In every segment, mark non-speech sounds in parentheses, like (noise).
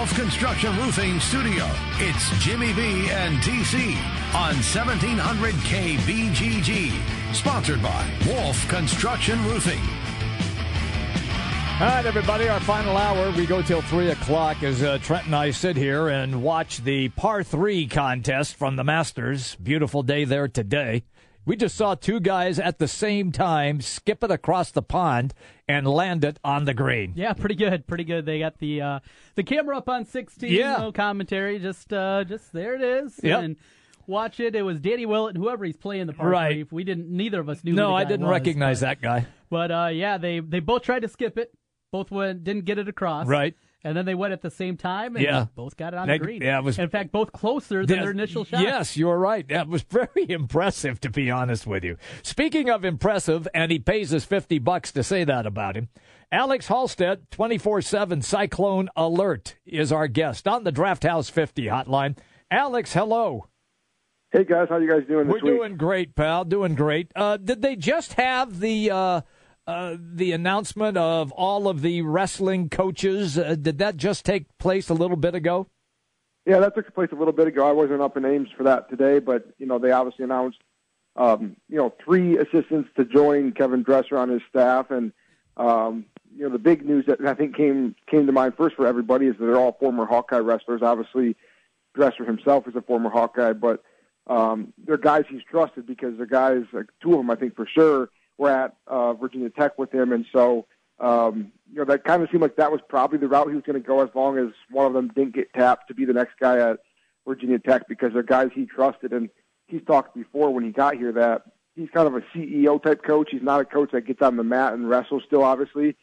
Wolf Construction Roofing Studio, it's Jimmy B and TC on 1700 KBGG. Sponsored by Wolf Construction Roofing. All right, everybody, our final hour. We go till 3 o'clock as uh, Trent and I sit here and watch the par 3 contest from the Masters. Beautiful day there today. We just saw two guys at the same time skip it across the pond and land it on the green. Yeah, pretty good, pretty good. They got the uh, the camera up on 16, Yeah. no commentary, just uh, just there it is. Yeah. And watch it. It was Danny Willett and whoever he's playing the part. Right. We didn't. Neither of us knew. who No, I didn't was, recognize but, that guy. But uh, yeah, they they both tried to skip it. Both went didn't get it across. Right. And then they went at the same time, and Yeah. both got it on They- the green. yeah, it was- in fact both closer than Yeah, their initial shot. Yes, you're right. That was (laughs) very impressive, to be honest with you. Speaking of impressive, and he pays us 50 bucks to say that about him, Alex Halstead, 24 7 Cyclone Alert, is our guest on the Draft House 50 hotline. Alex, hello. Hey guys, how you guys doing this We're week? doing great, pal. Doing great. Uh, did they just have the uh, uh, the announcement of all of the wrestling coaches? Uh, did that just take place a little bit ago? Yeah, that took place a little bit ago. I wasn't up in Ames for that today, but you know they obviously announced um, you know three assistants to join Kevin Dresser on his staff, and um, you know the big news that I think came came to mind first for everybody is that they're all former Hawkeye wrestlers. Obviously, Dresser himself is a former Hawkeye, but um, they're guys he's trusted because they're guys, like two of them I think for sure, were at uh, Virginia Tech with him, and so um, you know that kind of seemed like that was probably the route he was going to go as long as one of them didn't get tapped to be the next guy at Virginia Tech because they're guys he trusted, and he's talked before when he got here that he's kind of a CEO type coach. He's not a coach that gets on the mat and wrestles still, obviously,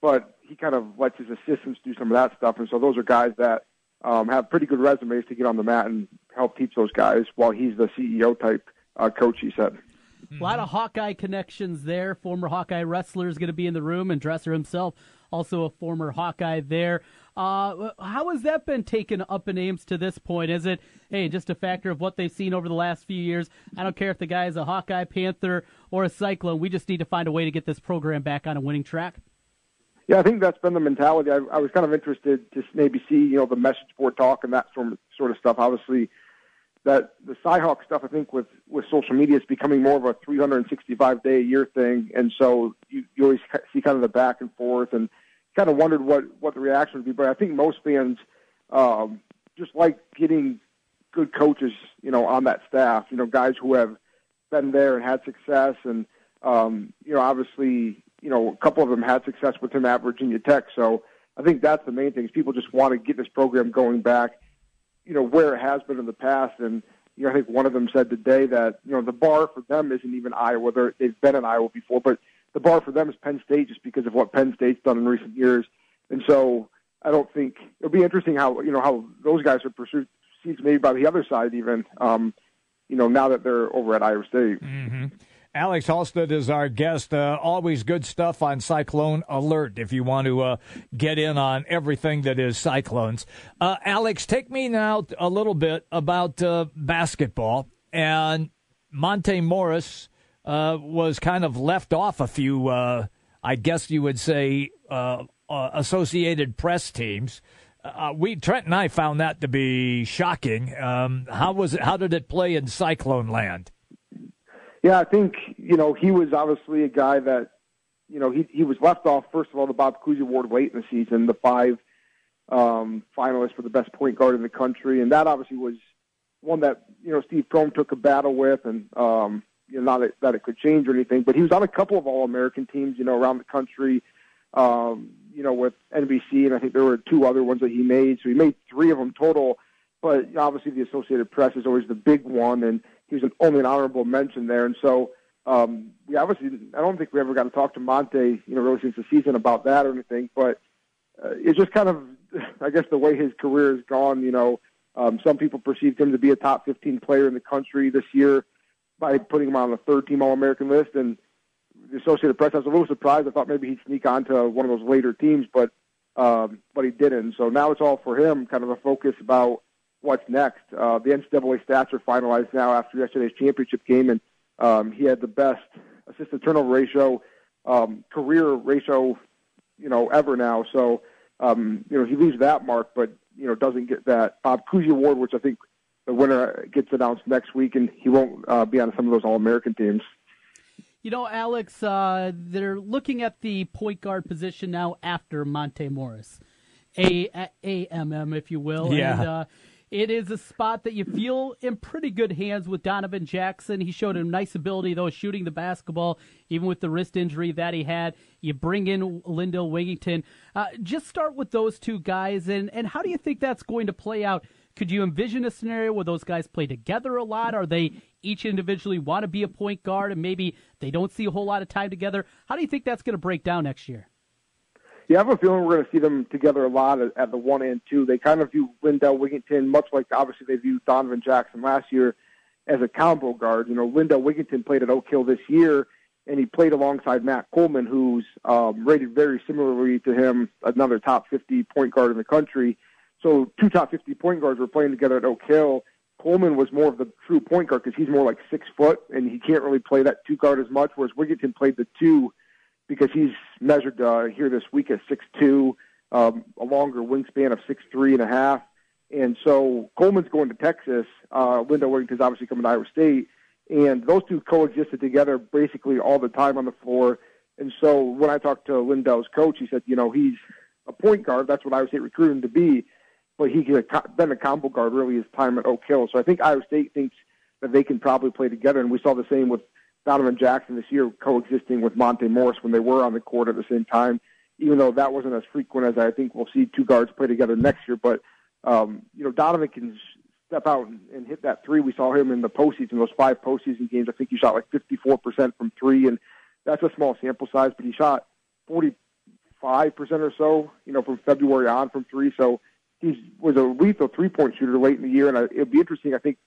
but he kind of lets his assistants do some of that stuff, and so those are guys that um, have pretty good resumes to get on the mat and help teach those guys while he's the CEO type uh, coach. He said. A lot of Hawkeye connections there. Former Hawkeye wrestler is going to be in the room, and Dresser himself, also a former Hawkeye there. Uh, how has that been taken up in Ames to this point? Is it, hey, just a factor of what they've seen over the last few years? I don't care if the guy is a Hawkeye, Panther, or a Cyclone. We just need to find a way to get this program back on a winning track. Yeah, I think that's been the mentality. I, I was kind of interested to maybe see, you know, the message board talk and that sort of, sort of stuff. Obviously, that the Cyhawk stuff, I think, with with social media is becoming more of a 365 day a year thing, and so you, you always see kind of the back and forth, and kind of wondered what what the reaction would be. But I think most fans um, just like getting good coaches, you know, on that staff. You know, guys who have been there and had success, and um, you know, obviously, you know, a couple of them had success with him at Virginia Tech. So I think that's the main thing. Is people just want to get this program going back, you know, where it has been in the past. And you know, I think one of them said today that you know the bar for them isn't even Iowa. They're, they've been in Iowa before, but the bar for them is Penn State, just because of what Penn State's done in recent years. And so I don't think it'll be interesting how you know how those guys are pursued, maybe by the other side even. Um, you know, now that they're over at Iowa State. Mm-hmm. Alex Halstead is our guest. Uh, always good stuff on Cyclone Alert if you want to uh, get in on everything that is Cyclones. Uh, Alex, take me now a little bit about uh, basketball. And Monte Morris uh, was kind of left off a few, uh, I guess you would say, uh, Associated Press teams. we Trent and I found that to be shocking. Um, how was it? How did it play in Cyclone Land? Yeah, I think you know he was obviously a guy that you know he he was left off first of all the Bob Cousy Award late in the season, the five um, finalists for the best point guard in the country, and that obviously was one that you know Steve Prohm took a battle with, and um, you know not that, that it could change or anything, but he was on a couple of All American teams, you know, around the country. Um, you know, with NBC, and I think there were two other ones that he made. So he made three of them total. But obviously, the Associated Press is always the big one, and he was an, only an honorable mention there. And so um, we obviously, I don't think we ever got to talk to Monte, you know, really since the season about that or anything. But uh, it's just kind of (laughs) I guess the way his career has gone, you know, um, some people perceived him to be a top 15 player in the country this year by putting him on the third team All American list. And the Associated Press, I was a little surprised. I thought maybe he'd sneak onto one of those later teams, but um, but he didn't. So now it's all for him, kind of a focus about what's next. Uh, the NCAA stats are finalized now after yesterday's championship game, and um, he had the best assist to turnover ratio, um, career ratio, you know, ever now. So um, you know he leaves that mark, but you know doesn't get that Bob Cousy Award, which I think the winner gets announced next week, and he won't uh, be on some of those All American teams. You know, Alex, uh, they're looking at the point guard position now after Monte Morris, a AMM, if you will. Yeah. And, uh, it is a spot that you feel in pretty good hands with Donovan Jackson. He showed a nice ability, though, shooting the basketball, even with the wrist injury that he had. You bring in Lindell Wigginton. Uh, just start with those two guys, and, and how do you think that's going to play out? Could you envision a scenario where those guys play together a lot? Are they each individually want to be a point guard, and maybe they don't see a whole lot of time together? How do you think that's going to break down next year? I have a feeling we're going to see them together a lot at, at the one and two. They kind of view Lindell Wigginton, much like obviously they viewed Donovan Jackson last year, as a combo guard. You know, Lindell Wigginton played at Oak Hill this year, and he played alongside Matt Coleman, who's um, rated very similarly to him, another top 50 point guard in the country. So two top 50 point guards were playing together at Oak Hill. Coleman was more of the true point guard because he's more like six foot, and he can't really play that two guard as much, whereas Wigginton played the two because he's measured uh, here this week at six two, um, a longer wingspan of six three and a half. And so Coleman's going to Texas. Uh, Lindell Wigginton's obviously coming to Iowa State, and those two coexisted together basically all the time on the floor. And so when I talked to Lindell's coach, he said, you know, he's a point guard. That's what Iowa State recruited him to be, but he could have been a combo guard really his time at Oak Hill. So I think Iowa State thinks that they can probably play together, and we saw the same with Donovan Jackson this year coexisting with Monte Morris when they were on the court at the same time, even though that wasn't as frequent as I think we'll see two guards play together next year. But, um, you know, Donovan can step out and, and hit that three. We saw him in the postseason, those five postseason games. I think he shot like 54% from three, and that's a small sample size, but he shot 45% or so, you know, from February on from three. So he was a lethal three point shooter late in the year, and it'd be interesting, I think,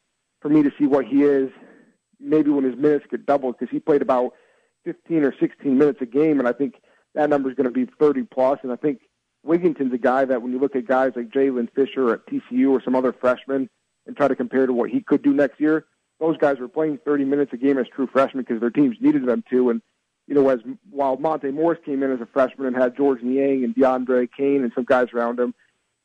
for me to see what he is maybe when his minutes get doubled because he played about 15 or 16 minutes a game, and I think that number is going to be 30 plus. And I think Wigginton's a guy that when you look at guys like Jaylen Fisher at TCU or some other freshmen and try to compare to what he could do next year, those guys were playing 30 minutes a game as true freshmen because their teams needed them to. And you know, as while Monte Morris came in as a freshman and had Georges Niang and DeAndre Kane and some guys around him,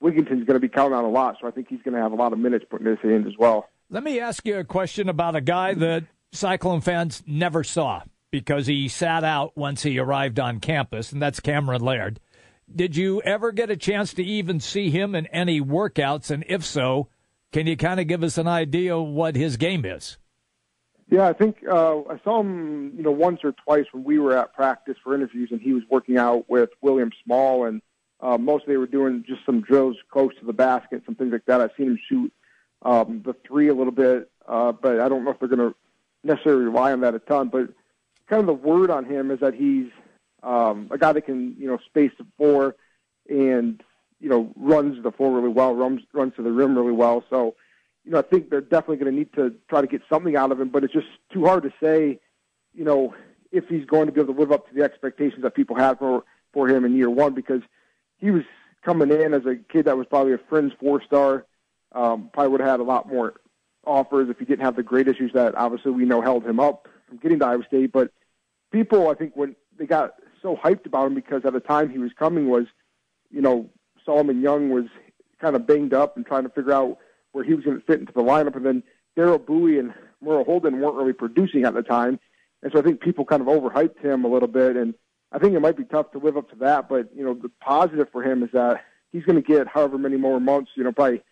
Wigginton's going to be counted on a lot. So I think he's going to have a lot of minutes put in his hands as well. Let me ask you a question about a guy that Cyclone fans never saw because he sat out once he arrived on campus, and that's Cameron Lard. Did you ever get a chance to even see him in any workouts? And if so, can you kind of give us an idea of what his game is? Yeah, I think uh, I saw him, you know, once or twice when we were at practice for interviews, and he was working out with William Small, and uh, mostly they were doing just some drills close to the basket, some things like that. I've seen him shoot um, the three a little bit, uh, but I don't know if they're going to necessarily rely on that a ton. But kind of the word on him is that he's um, a guy that can, you know, space the four and you know runs the four really well, runs runs to the rim really well. So, you know, I think they're definitely going to need to try to get something out of him. But it's just too hard to say, you know, if he's going to be able to live up to the expectations that people had for for him in year one because he was coming in as a kid that was probably a fringe four star um, probably would have had a lot more offers if he didn't have the great issues that obviously we know held him up from getting to Iowa State. But people, I think, when they got so hyped about him because at the time he was coming was, you know, Solomon Young was kind of banged up and trying to figure out where he was going to fit into the lineup. And then Darrell Bowie and Merrill Holden weren't really producing at the time. And so I think people kind of overhyped him a little bit. And I think it might be tough to live up to that. But, you know, the positive for him is that he's going to get however many more months, you know, probably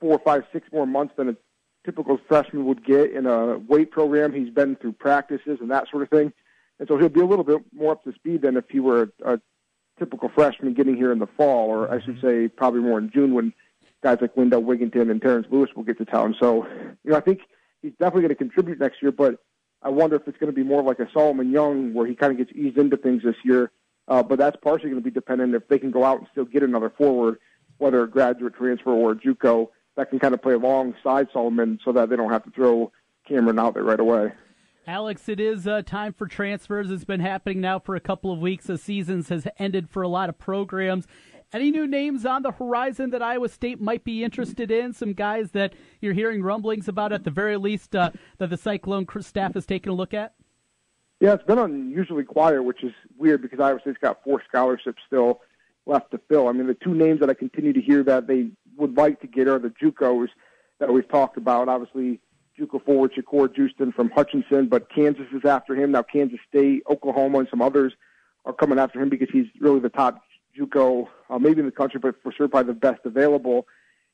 four, five, six more months than a typical freshman would get in a weight program. He's been through practices and that sort of thing. And so he'll be a little bit more up to speed than if he were a, a typical freshman getting here in the fall, or I should say probably more in June when guys like Lindell Wigginton and Terrence Lewis will get to town. So, you know, I think he's definitely going to contribute next year, but I wonder if it's going to be more like a Solomon Young where he kind of gets eased into things this year. Uh, but that's partially going to be dependent if they can go out and still get another forward whether a graduate transfer or a JUCO that can kind of play alongside Solomon so that they don't have to throw Cameron out there right away. Alex, it is uh, time for transfers. It's been happening now for a couple of weeks. The seasons has ended for a lot of programs. Any new names on the horizon that Iowa State might be interested in? Some guys that you're hearing rumblings about, at the very least, uh, that the Cyclone staff has taken a look at? Yeah, it's been unusually quiet, which is weird because Iowa State's got four scholarships still left to fill. I mean, the two names that I continue to hear that they would like to get are the JUCOs that we've talked about. Obviously, JUCO forward Shakur Juiston from Hutchinson, but Kansas is after him now. Kansas State, Oklahoma, and some others are coming after him because he's really the top JUCO, uh, maybe in the country, but for sure probably the best available.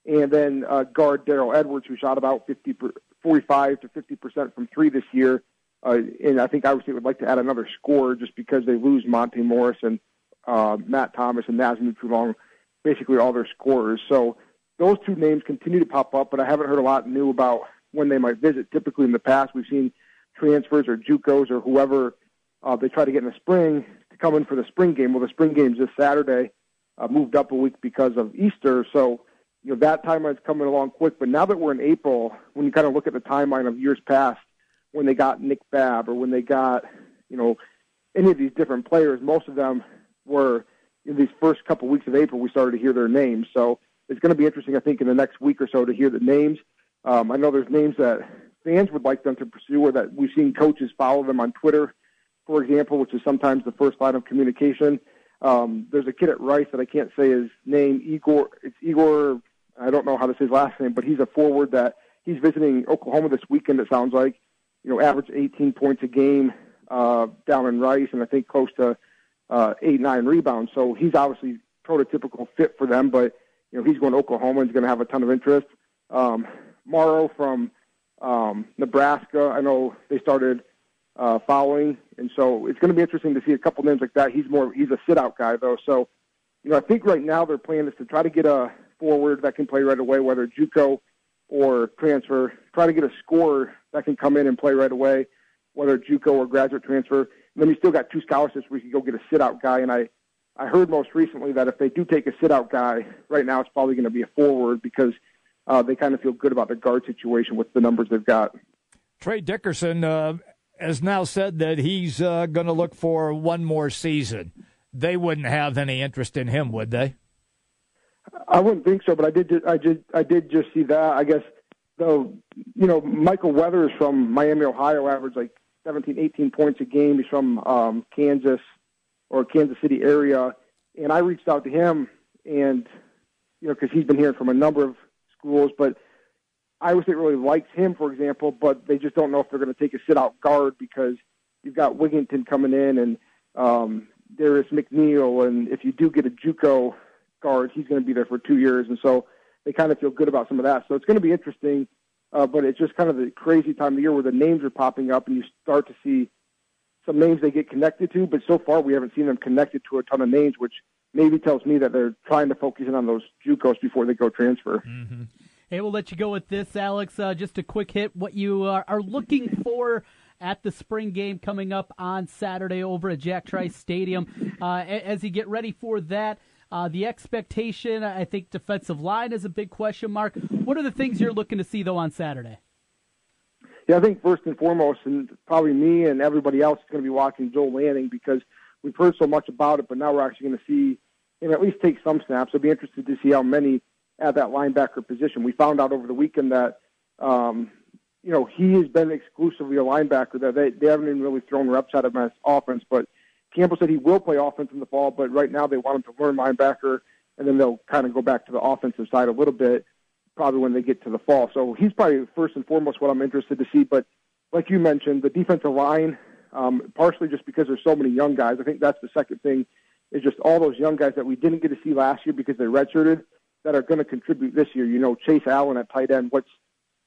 And then uh, guard Daryl Edwards, who shot about 50 per, 45 to 50 percent from three this year. Uh, and I think Iowa State would like to add another scorer just because they lose Monte Morris and uh, Matt Thomas and Naz Mitrou-Long, basically all their scorers. So those two names continue to pop up, but I haven't heard a lot new about when they might visit. Typically in the past, we've seen transfers or JUCOs or whoever uh, they try to get in the spring to come in for the spring game. Well, the spring game's this Saturday, uh, moved up a week because of Easter. So, you know, that timeline's coming along quick. But now that we're in April, when you kind of look at the timeline of years past, when they got Nick Babb or when they got, you know, any of these different players, most of them were in these first couple weeks of April, we started to hear their names. So it's going to be interesting, I think, in the next week or so to hear the names. Um, I know there's names that fans would like them to pursue or that we've seen coaches follow them on Twitter, for example, which is sometimes the first line of communication. Um, there's a kid at Rice that I can't say his name, Igor. It's Igor. I don't know how to say his last name, but he's a forward that he's visiting Oklahoma this weekend. It sounds like, you know, average 18 points a game uh, down in Rice, and I think close to uh, eight nine rebounds. So he's obviously prototypical fit for them. But you know, he's going to Oklahoma he's going to have a ton of interest. Um, Morrow from um, Nebraska. I know they started uh, following, and so it's going to be interesting to see a couple names like that. He's more he's a sit out guy though, so you know I think right now their plan is to try to get a forward that can play right away, whether JUCO or transfer. Try to get a scorer that can come in and play right away, whether JUCO or graduate transfer. And then you still got two scholarships where you can go get a sit out guy. And I I heard most recently that if they do take a sit out guy, right now it's probably going to be a forward because uh, they kind of feel good about their guard situation with the numbers they've got. Trey Dickerson uh, has now said that he's uh, going to look for one more season. They wouldn't have any interest in him, would they? I wouldn't think so, but I did. I did. I did just see that. I guess though, you know, Michael Weathers from Miami, Ohio, averaged like 17, 18 points a game. He's from um, Kansas or Kansas City area, and I reached out to him, and you know, because he's been hearing from a number of schools, but Iowa State really likes him, for example, but they just don't know if they're going to take a sit-out guard because you've got Wigginton coming in and um, Darius McNeil, and if you do get a JUCO guard, he's going to be there for two years, and so they kind of feel good about some of that. So it's going to be interesting, uh, but it's just kind of the crazy time of year where the names are popping up, and you start to see some names they get connected to, but so far we haven't seen them connected to a ton of names, which maybe tells me that they're trying to focus in on those JUCOs before they go transfer. Mm-hmm. Hey, we'll let you go with this, Alex. Uh, just a quick hit. What you are, are looking for at the spring game coming up on Saturday over at Jack Trice Stadium. Uh, as you get ready for that, uh, the expectation, I think defensive line is a big question mark. What are the things you're looking to see, though, on Saturday? Yeah, I think first and foremost, and probably me and everybody else is going to be watching Joel Lanning because we've heard so much about it, but now we're actually going to see him at least take some snaps. I'd be interested to see how many at that linebacker position. We found out over the weekend that, um, you know, he has been exclusively a linebacker. That they, they haven't even really thrown reps at him as offense. But Campbell said he will play offense in the fall, but right now they want him to learn linebacker, and then they'll kind of go back to the offensive side a little bit probably when they get to the fall. So he's probably first and foremost what I'm interested to see. But like you mentioned, the defensive line, um, partially just because there's so many young guys. I think that's the second thing is just all those young guys that we didn't get to see last year because they redshirted that are going to contribute this year. You know, Chase Allen at tight end, what's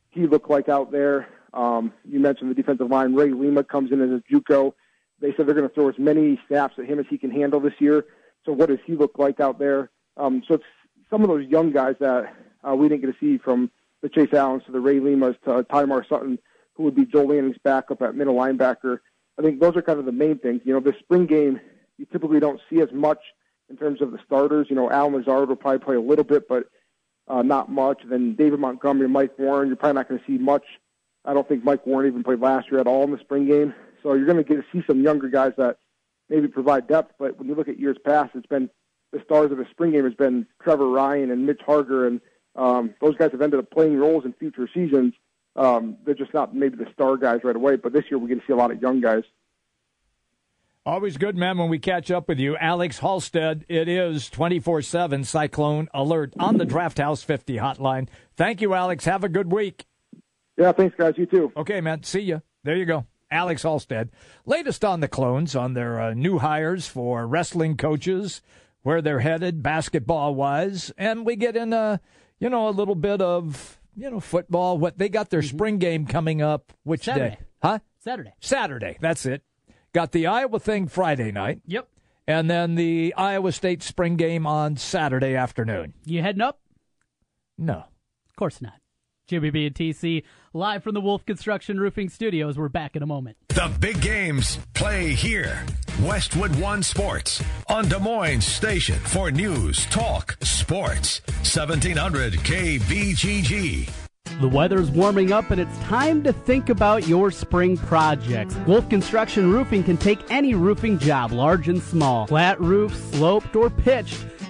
he look like out there? Um, you mentioned the defensive line. Ray Lima comes in as a JUCO. They said they're going to throw as many snaps at him as he can handle this year. So what does he look like out there? Um, so it's some of those young guys that uh, we didn't get to see from the Chase Allens to the Ray Limas to uh, Tymar Sutton, who would be Joel Lanning's backup at middle linebacker. I think those are kind of the main things. You know, the spring game, you typically don't see as much in terms of the starters. You know, Allen Lazard will probably play a little bit, but uh, not much. Then David Montgomery, Mike Warren, you're probably not going to see much. I don't think Mike Warren even played last year at all in the spring game. So you're going to get to see some younger guys that maybe provide depth. But when you look at years past, it's been the stars of the spring game has been Trevor Ryan and Mitch Harger, and um, those guys have ended up playing roles in future seasons. Um, they're just not maybe the star guys right away. But this year we're going to see a lot of young guys. Always good, man, when we catch up with you. Alex Halstead, it is 24 7 Cyclone Alert on the Draft House 50 hotline. Thank you, Alex. Have a good week. Yeah, thanks, guys. You too. Okay, man. See you. There you go. Alex Halstead. Latest on the clones on their uh, new hires for wrestling coaches, where they're headed basketball wise. And we get in, a, you know, a little bit of, you know, football. What They got their mm-hmm. spring game coming up. Which Saturday. day? Huh? Saturday. Saturday. That's it. Got the Iowa thing Friday night. Yep. And then the Iowa State spring game on Saturday afternoon. You heading up? No. Of course not. Jimmy B and TC live from the Wolf Construction Roofing Studios. We're back in a moment. The big games play here. Westwood One Sports on Des Moines Station for news, talk, sports. 1700 KBGG. The weather's warming up and it's time to think about your spring projects. Wolf Construction Roofing can take any roofing job, large and small. Flat roof, sloped, or pitched.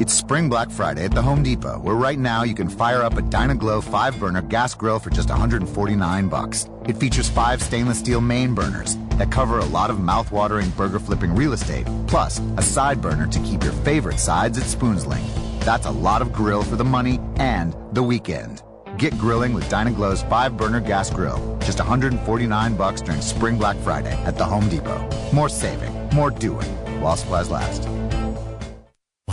It's Spring Black Friday at the Home Depot, where right now you can fire up a Dyna-Glo 5-burner gas grill for just 149 bucks. It features five stainless steel main burners that cover a lot of mouth-watering burger-flipping real estate, plus a side burner to keep your favorite sides at spoon's length. That's a lot of grill for the money and the weekend. Get grilling with Dyna-Glo's 5-burner gas grill, just 149 bucks during Spring Black Friday at the Home Depot. More saving, more doing, while supplies last.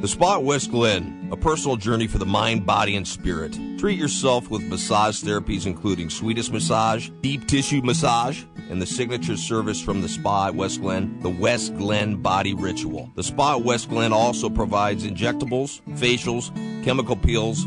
The Spa at West Glen, a personal journey for the mind, body, and spirit. Treat yourself with massage therapies including Swedish massage, deep tissue massage, and the signature service from the Spa at West Glen, the West Glen Body Ritual. The Spa at West Glen also provides injectables, facials, chemical peels,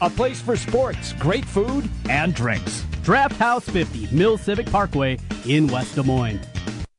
a place for sports, great food, and drinks. Draft House 50, Mill Civic Parkway in West Des Moines.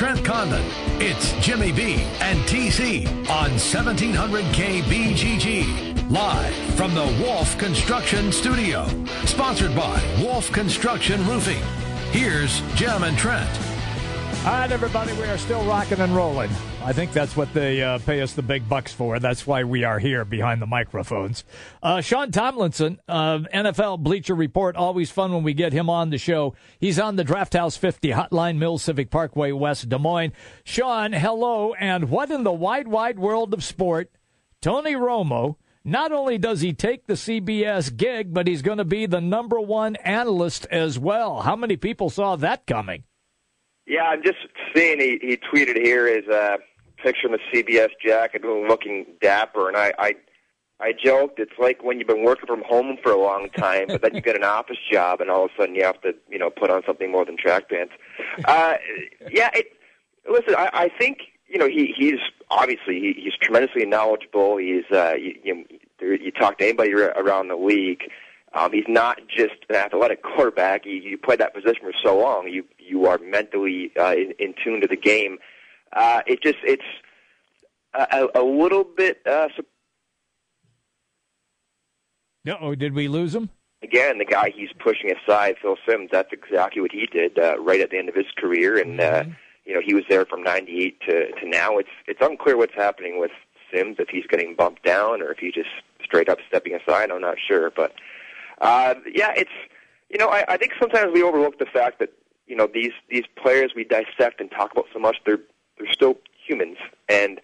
Trent Condon. It's Jimmy B and TC on 1700 KBGG. Live from the Wolf Construction Studio. Sponsored by Wolf Construction Roofing. Here's Jim and Trent. All right, everybody, we are still rocking and rolling. I think that's what they uh, pay us the big bucks for. That's why we are here behind the microphones. Uh, Sean Tomlinson, NFL Bleacher Report. Always fun when we get him on the show. He's on the Draft House 50 Hotline Mill Civic Parkway, West Des Moines. Sean, hello. And what in the wide, wide world of sport? Tony Romo. Not only does he take the CBS gig, but he's going to be the number one analyst as well. How many people saw that coming? Yeah, I'm just seeing he, he tweeted here his uh, picture in the CBS jacket looking dapper, and I, I I joked it's like when you've been working from home for a long time, but then you get an office job, and all of a sudden you have to you know put on something more than track pants. Uh, yeah, it, listen, I, I think you know he he's obviously he, he's tremendously knowledgeable. He's uh, you, you, you talk to anybody around the league. Um, he's not just an athletic (laughs) quarterback. You, you play that position for so long. You you are mentally uh, in, in tune to the game. Uh, it just it's a, a little bit. Uh, oh, did we lose him? Again, the guy he's pushing aside, Phil Simms. That's exactly what he did uh, right at the end of his career, and mm-hmm. uh, you know he was there from '98 to to now. It's it's unclear what's happening with Simms if he's getting bumped down or if he's just straight up stepping aside. I'm not sure, but uh, yeah, it's you know I, I think sometimes we overlook the fact that you know these these players we dissect and talk about so much they're they're still humans. And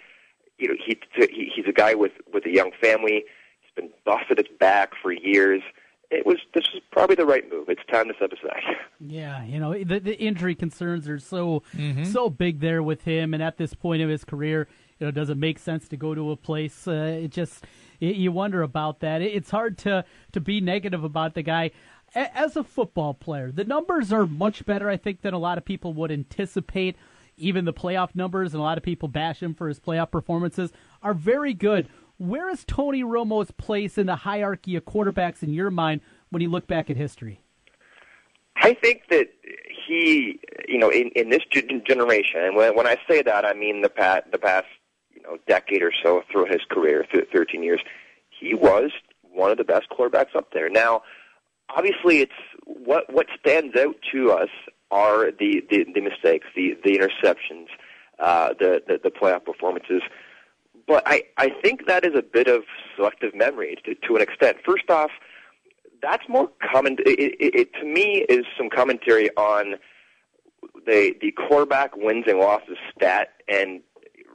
you know he, he he's a guy with with a young family. He's been busted his back for years. It was this was probably the right move. It's time to step aside. Yeah you know the, the injury concerns are so mm-hmm. so big there with him. And at this point of his career you know does it make sense to go to a place uh, it just it, you wonder about that. It's hard to to be negative about the guy as a football player, the numbers are much better, I think, than a lot of people would anticipate. Even the playoff numbers, and a lot of people bash him for his playoff performances, are very good. Where is Tony Romo's place in the hierarchy of quarterbacks in your mind when you look back at history? I think that he, you know, in, in this generation, and when, when I say that, I mean the past, the past, you know, decade or so through his career, 13 years, he was one of the best quarterbacks up there. Now, obviously, it's what what stands out to us are the the, the mistakes, the the interceptions, uh, the, the the playoff performances. But I I think that is a bit of selective memory to to an extent. First off, that's more common. It, it, it to me is some commentary on the the quarterback wins and losses stat and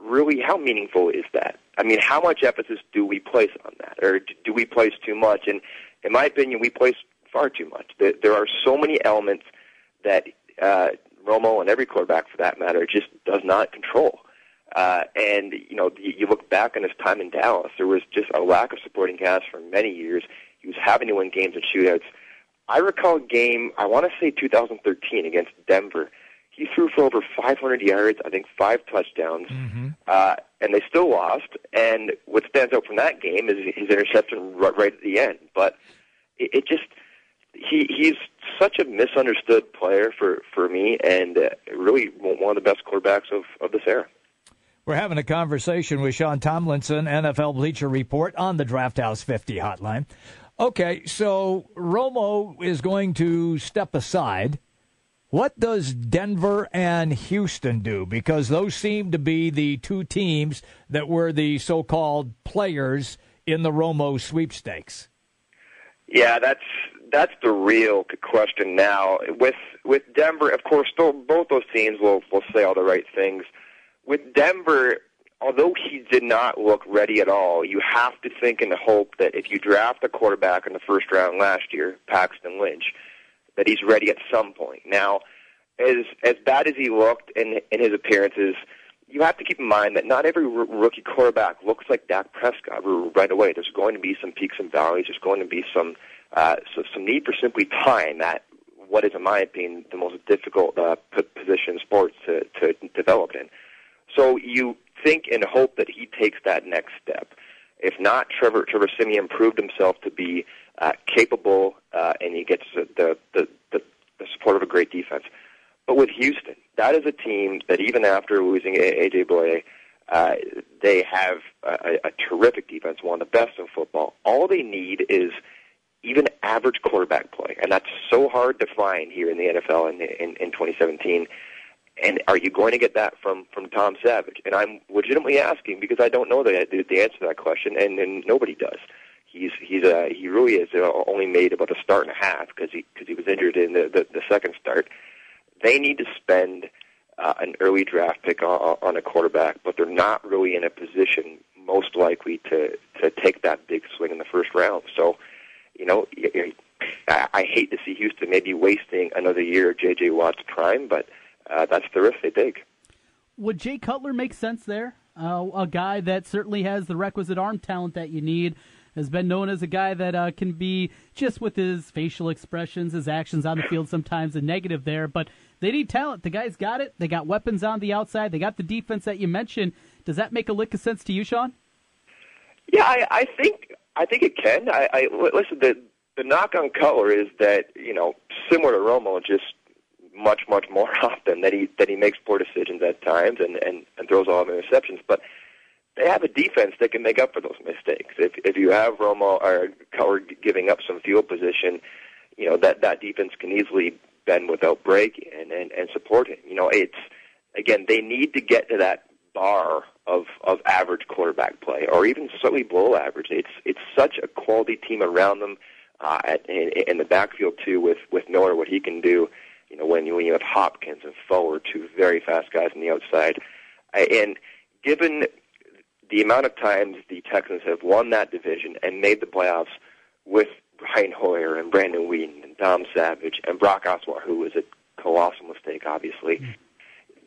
really how meaningful is that? I mean, how much emphasis do we place on that, or do we place too much? And in my opinion, we place far too much. There, there are so many elements that uh, Romo and every quarterback, for that matter, just does not control. Uh, and you know, you, you look back on his time in Dallas, there was just a lack of supporting cast for many years. He was having to win games and shootouts. I recall a game, I want to say 2013 against Denver. He threw for over 500 yards, I think five touchdowns, mm-hmm. uh, and they still lost. And what stands out from that game is his interception right, right at the end. But it, it just he he's such a misunderstood player for for me, and uh, really one of the best quarterbacks of of this era. We're having a conversation with Sean Tomlinson, NFL Bleacher Report, on the Draft House 50 hotline. Okay, so Romo is going to step aside. What does Denver and Houston do? Because those seem to be the two teams that were the so called players in the Romo sweepstakes. Yeah, that's that's the real question now. With with Denver, of course, still, both those teams will will say all the right things. With Denver, although he did not look ready at all, you have to think and hope that if you draft a quarterback in the first round last year, Paxton Lynch, that he's ready at some point. Now, as as bad as he looked in in his appearances, you have to keep in mind that not every rookie quarterback looks like Dak Prescott right away. There's going to be some peaks and valleys. There's going to be some uh, so some need for simply time at what is, in my opinion, the most difficult uh, p- position in sports to, to develop in. So you think and hope that he takes that next step. If not, Trevor Trevor Siemian proved himself to be uh, capable, uh, and he gets the, the the the support of a great defense. But with Houston, that is a team that even after losing AJ Bouye, uh, they have a, a terrific defense, one of the best in football. All they need is even average quarterback play, and that's so hard to find here in the NFL in, in, in 2017. And are you going to get that from from Tom Savage? And I'm legitimately asking because I don't know the the, answer to that question, and, and nobody does. He's he's uh, he really has uh, only made about a start and a half because he because he was injured in the, the the second start. They need to spend uh, an early draft pick on, on a quarterback, but they're not really in a position most likely to to take that big swing in the first round. So, you know, I, I hate to see Houston maybe wasting another year of J.J. Watt's prime, but uh, that's the risk they take. Would Jay Cutler make sense there? Uh, a guy that certainly has the requisite arm talent that you need has been known as a guy that uh, can be just with his facial expressions, his actions on the field, sometimes a negative there. But they need talent. The guy's got it. They got weapons on the outside. They got the defense that you mentioned. Does that make a lick of sense to you, Sean? Yeah, I, I think I think it can. I, I listen. The the knock on Cutler is that you know similar to Romo, just much much more (laughs) often that he that he makes poor decisions at times and and, and throws all of interceptions, but they have a defense that can make up for those mistakes. If if you have Romo or Cutler giving up some field position, you know that that defense can easily bend without break and and, and support him. You know, it's again they need to get to that bar of of average quarterback play or even slightly below average. It's it's such a quality team around them uh, at, in, in the backfield too with with Miller what he can do. You know when you when you have Hopkins and Forward, two very fast guys on the outside, and given the amount of times the Texans have won that division and made the playoffs with Brian Hoyer and Brandon Weeden and Tom Savage and Brock Osweiler, who was a colossal mistake, obviously. Mm.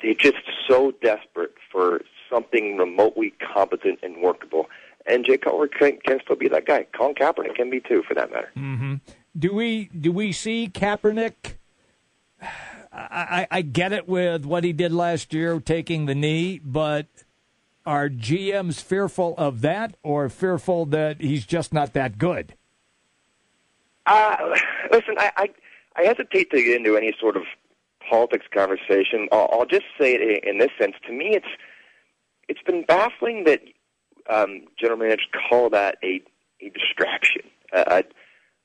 They're just so desperate for something remotely competent and workable. And Jay Cutler can, can still be that guy. Colin Kaepernick can be too, for that matter. Mm-hmm. Do we do we see Kaepernick? I, I get it with what he did last year, taking the knee, but are GMs fearful of that or fearful that he's just not that good? Uh, listen, I, I, I hesitate to get into any sort of politics conversation. I'll, I'll just say it in this sense. To me, it's it's been baffling that um, general managers call that a, a distraction. Uh,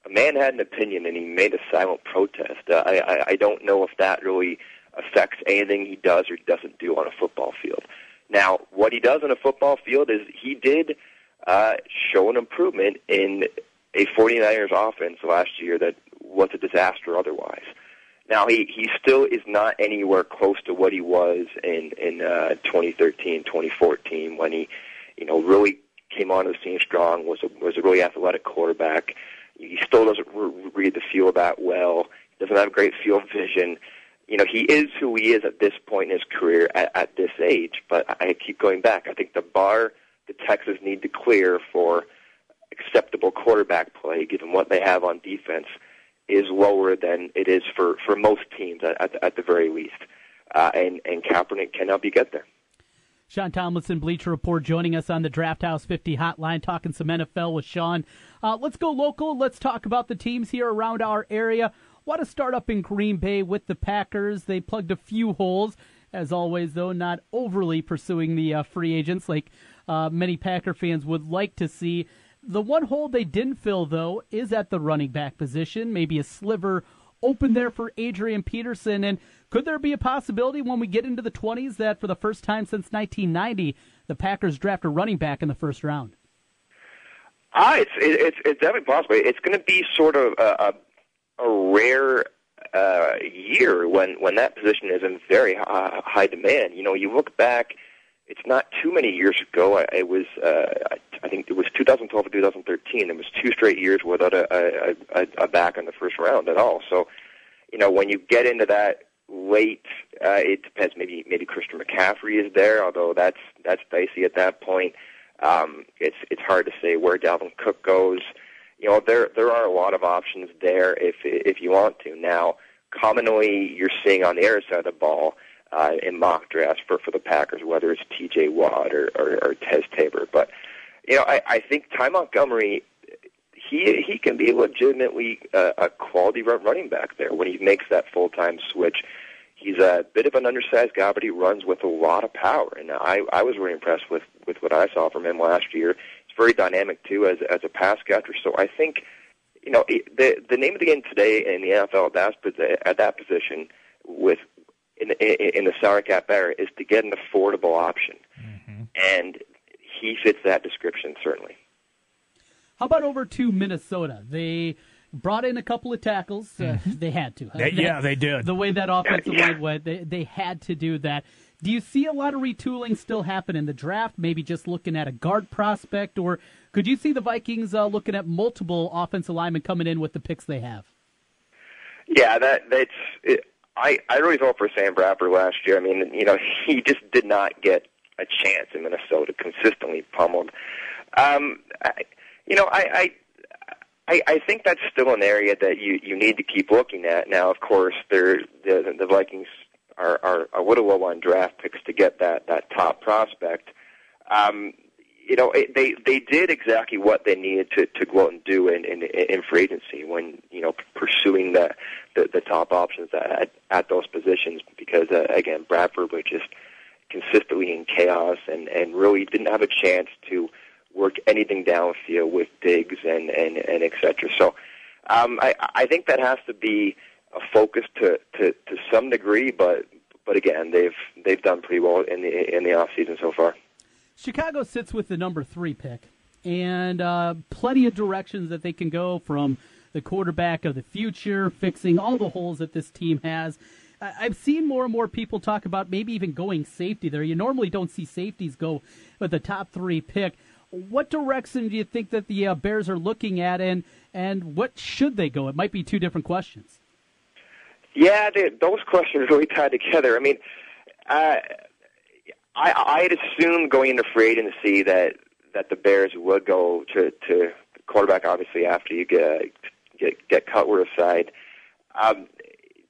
a man had an opinion and he made a silent protest. Uh, I, I, I don't know if that really affects anything he does or doesn't do on a football field. Now, what he does on a football field is he did uh, show an improvement in a 49ers offense last year that was a disaster otherwise. Now he he still is not anywhere close to what he was in in uh, 2013, 2014 when he, you know, really came onto the scene strong. was a, was a really athletic quarterback. He still doesn't re- read the field that well. Doesn't have great field vision you know, he is who he is at this point in his career at, at this age. But I keep going back. I think the bar the Texans need to clear for acceptable quarterback play, given what they have on defense, is lower than it is for, for most teams at, at, at the very least. Uh, and, and Kaepernick can help you get there. Sean Tomlinson, Bleacher Report, joining us on the Draft House 50 hotline, talking some NFL with Sean. Uh, let's go local. Let's talk about the teams here around our area. Want to start up in Green Bay with the Packers. They plugged a few holes. As always, though, not overly pursuing the uh, free agents like uh, many Packer fans would like to see. The one hole they didn't fill, though, is at the running back position. Maybe a sliver open there for Adrian Peterson. And could there be a possibility when we get into the 20s that for the first time since 1990, the Packers draft a running back in the first round? Ah, it's it's it's definitely possible. It's going to be sort of a, a, a rare uh, year when when that position is in very high, high demand. You know, you look back, it's not too many years ago. I, It was uh, I think it was 2012 or 2013. It was two straight years without a, a, a, a back in the first round at all. So, you know, when you get into that late, uh, it depends. Maybe maybe Christian McCaffrey is there, although that's that's dicey at that point. Um, it's it's hard to say where Dalvin Cook goes. You know, there there are a lot of options there if if you want to. Now, commonly you're seeing on the other side of the ball uh, in mock drafts for for the Packers, whether it's T.J. Watt or or, or Teez Tabor. But you know, I, I think Ty Montgomery. He he can be legitimately uh, a quality running back there when he makes that full time switch he's a bit of an undersized guy, but he runs with a lot of power. And I, I was really impressed with, with what I saw from him last year. He's very dynamic too as as a pass catcher. So I think, you know, the the name of the game today in the NFL at that at that position with in the, in the salary cap era is to get an affordable option, mm-hmm. and he fits that description certainly. How about over to Minnesota? They brought in a couple of tackles. Uh, mm-hmm. They had to. They, yeah, they did. The way that offensive yeah. line went, they, they had to do that. Do you see a lot of retooling still happen in the draft? Maybe just looking at a guard prospect, or could you see the Vikings uh, looking at multiple offensive linemen coming in with the picks they have? Yeah, that that's. It, I I really felt for Sam Bradford last year. I mean, you know, (laughs) he just did not get a chance in Minnesota. Consistently pummeled. Um, I, you know, I, I I, I think that's still an area that you you need to keep looking at. Now, of course, there the the Vikings are are a little low on draft picks to get that that top prospect. Um, you know, it, they they did exactly what they needed to to go out and do in in, in free agency when you know pursuing the the, the top options at at those positions because uh, again, Bradford was just consistently in chaos and and really didn't have a chance to work anything downfield with Diggs and and and et cetera. So um, I I think that has to be a focus to to to some degree, but but again they've they've done pretty well in the in the off season so far. Chicago sits with the number three pick, and uh, plenty of directions that they can go from the quarterback of the future, fixing all the holes that this team has. I've seen more and more people talk about maybe even going safety there. You normally don't see safeties go with the top three pick. What direction do you think that the uh, Bears are looking at, and and what should they go? It might be two different questions. Yeah, they, those questions really tied together. I mean, uh, I I had assumed going into free agency that that the Bears would go to to quarterback, obviously after you get get get Cutler aside. Um,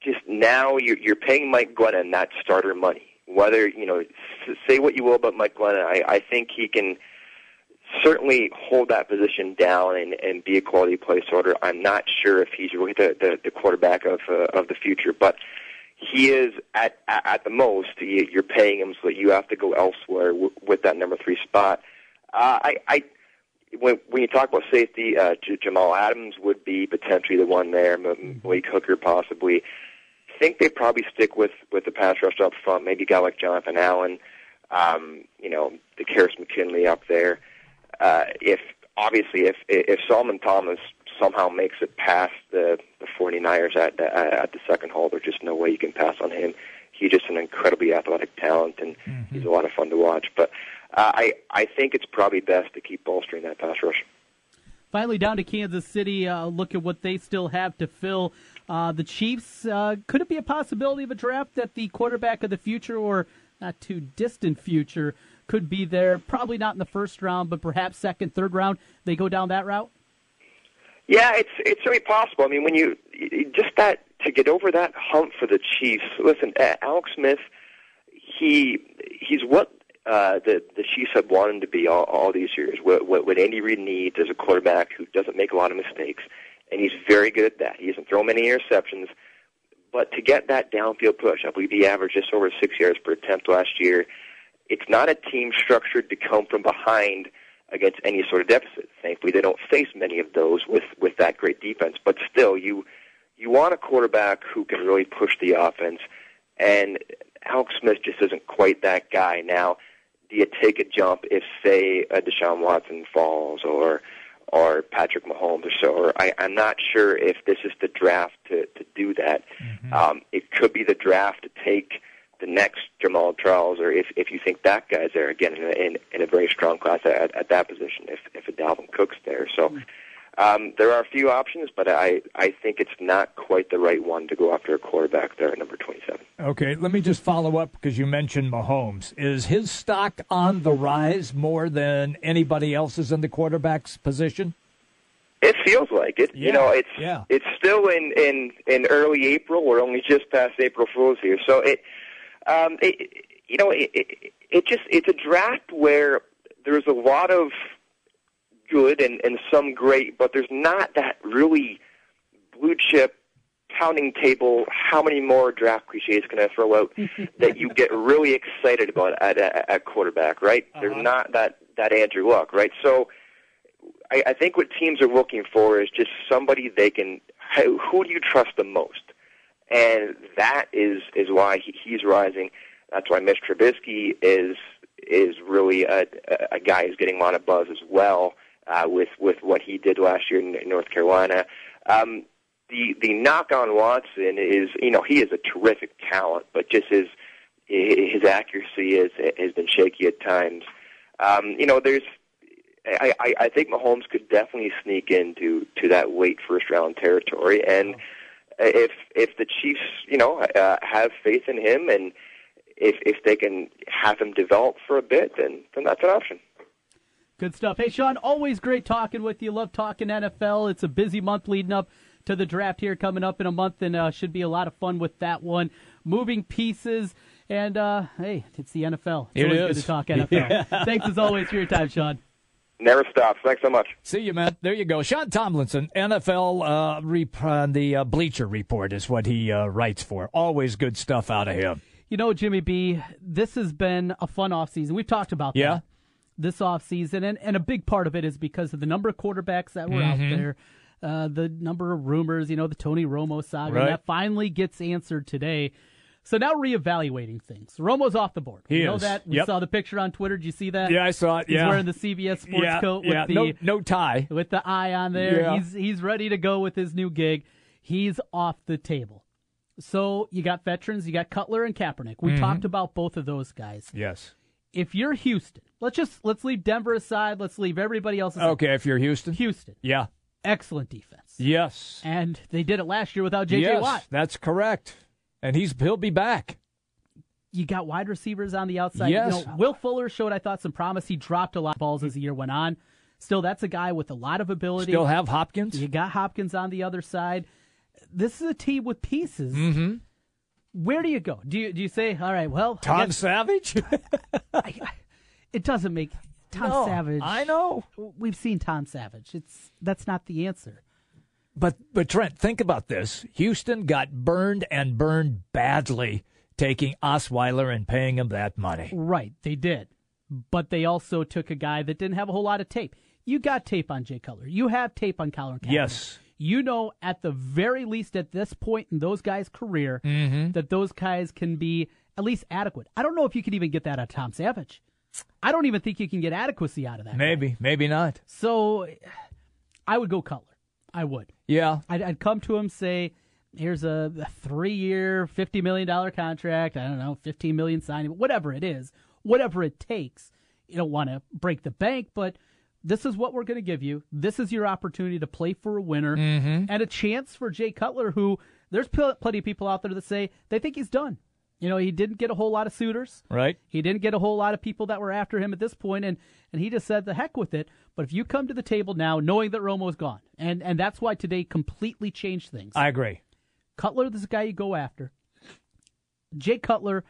just now, you're, you're paying Mike Glennon that starter money. Whether you know, say what you will about Mike Glennon, I, I think he can certainly hold that position down and, and be a quality play sorter. I'm not sure if he's really the, the, the quarterback of uh, of the future, but he is at at the most. You're paying him so that you have to go elsewhere with that number three spot. Uh, I, I when when you talk about safety, uh, J- Jamal Adams would be potentially the one there. Malik Hooker possibly. I think they probably stick with with the pass rush up front. Maybe a guy like Jonathan Allen. Um, you know, the Karis McKinley up there uh, if obviously if if Solomon Thomas somehow makes it past the the 49ers at the, at the second hole, there's just no way you can pass on him. He's just an incredibly athletic talent, and mm-hmm. he's a lot of fun to watch. But uh, I I think it's probably best to keep bolstering that pass rush. Finally, down to Kansas City. Uh, look at what they still have to fill. Uh, the Chiefs. Uh, could it be a possibility of a draft that the quarterback of the future, or not too distant future, could be there. Probably not in the first round, but perhaps second, third round. They go down that route. Yeah, it's it's very possible. I mean, when you just that to get over that hump for the Chiefs. Listen, Alex Smith, he he's what uh, the the Chiefs have wanted to be all, all these years. What, what what Andy Reid needs is a quarterback who doesn't make a lot of mistakes, and he's very good at that. He doesn't throw many interceptions, but to get that downfield push, I believe he averaged just over six yards per attempt last year it's not a team structured to come from behind against any sort of deficit. Thankfully, they don't face many of those with with that great defense. But still, you you want a quarterback who can really push the offense, and Alex Smith just isn't quite that guy. Now, do you take a jump if, say, a Deshaun Watson falls or or Patrick Mahomes or so? Or I, I'm not sure if this is the draft to to do that. Mm-hmm. Um, it could be the draft to take the next Jamaal Charles, or if if you think that guy's there again in, in, in a very strong class at, at that position, if if a Dalvin Cook's there. So um, there are a few options, but I I think it's not quite the right one to go after a quarterback there at number twenty seven. Okay, let me just follow up because you mentioned Mahomes. Is his stock on the rise more than anybody else's in the quarterback's position? It feels like it. Yeah, you know, it's yeah. it's still in in in early April. We're only just past April Fools here, so it um, it, you know, it, it, it just it's a draft where there's a lot of good and, and some great, but there's not that really blue chip pounding table. How many more draft cliches can I throw out (laughs) that you get really excited about at, at, at quarterback? Right? Uh-huh. There's not that that Andrew Luck, right? So. I, I think what teams are looking for is just somebody they can. Who do you trust the most? And that is is why he, he's rising. That's why Mitch Trubisky is is really a, a guy who's getting a lot of buzz as well uh, with with what he did last year in, North Carolina. Um, the the knock on Watson is you know he is a terrific talent, but just his his accuracy is has been shaky at times. Um, you know, there's I, I, I think Mahomes could definitely sneak into to that late first round territory, and if if the Chiefs, you know, uh, have faith in him, and if if they can have him develop for a bit, then then that's an option. Good stuff. Hey, Sean, always great talking with you. Love talking NFL. It's a busy month leading up to the draft here coming up in a month, and uh, should be a lot of fun with that one. Moving pieces. And uh, hey, it's the NFL. It's it always is. good to talk NFL. (laughs) Yeah. Thanks as always for your time, Sean. Never stops. Thanks so much. See you, man. There you go. Sean Tomlinson, NFL, uh, rep- uh, the uh, Bleacher Report is what he uh, writes for. Always good stuff out of him. You know, Jimmy B, this has been a fun offseason. We've talked about yeah. that this offseason, and, and a big part of it is because of the number of quarterbacks that were Mhm. out there, uh, the number of rumors, you know, the Tony Romo saga. Right. That finally gets answered today. So now reevaluating things. Romo's off the board. He you know is. that? We Yep. saw the picture on Twitter. Did you see that? Yeah, I saw it. He's yeah. wearing the CBS sports yeah, coat with yeah. the no, no tie. with the eye on there. Yeah. He's he's ready to go with his new gig. He's off the table. So you got veterans, you got Cutler and Kaepernick. We Mhm. talked about both of those guys. Yes. If you're Houston, let's just let's leave Denver aside. Let's leave everybody else aside. Okay, if you're Houston. Houston, Yeah. excellent defense, Yes. and they did it last year without J.J. yes, Watt. that's correct. And he's he'll be back. You got wide receivers on the outside. Yes. You know, Will Fuller showed, I thought, some promise. He dropped a lot of balls as the year went on. Still, that's a guy with a lot of ability. Still have Hopkins. You got Hopkins on the other side. This is a team with pieces. Mm-hmm. Where do you go? Do you do you say, all right, well, I Tom guess- Savage. (laughs) it doesn't make Tom No, Savage. I know. We've seen Tom Savage. It's that's not the answer. But but Trent, think about this. Houston got burned and burned badly taking Osweiler and paying him that money. Right, they did. But they also took a guy that didn't have a whole lot of tape. You got tape on Jay Cutler. You have tape on Colin Kaepernick. Yes. You know, at the very least, at this point in those guys' career, Mhm. that those guys can be at least adequate. I don't know if you could even get that out of Tom Savage. I don't even think you can get adequacy out of that. Maybe, maybe not. So, I would go Cutler. I would. Yeah. I'd, I'd come to him say, "Here's a, a three-year, fifty million dollar contract. I don't know, $15 million signing, whatever it is, whatever it takes. You don't want to break the bank, but this is what we're going to give you. This is your opportunity to play for a winner Mhm. and a chance for Jay Cutler, who there's pl- plenty of people out there that say they think he's done. You know, he didn't get a whole lot of suitors. Right. He didn't get a whole lot of people that were after him at this point, and and he just said the heck with it. But if you come to the table now knowing that Romo's gone, and and that's why today completely changed things. I agree. Cutler is the guy you go after. Jay Cutler,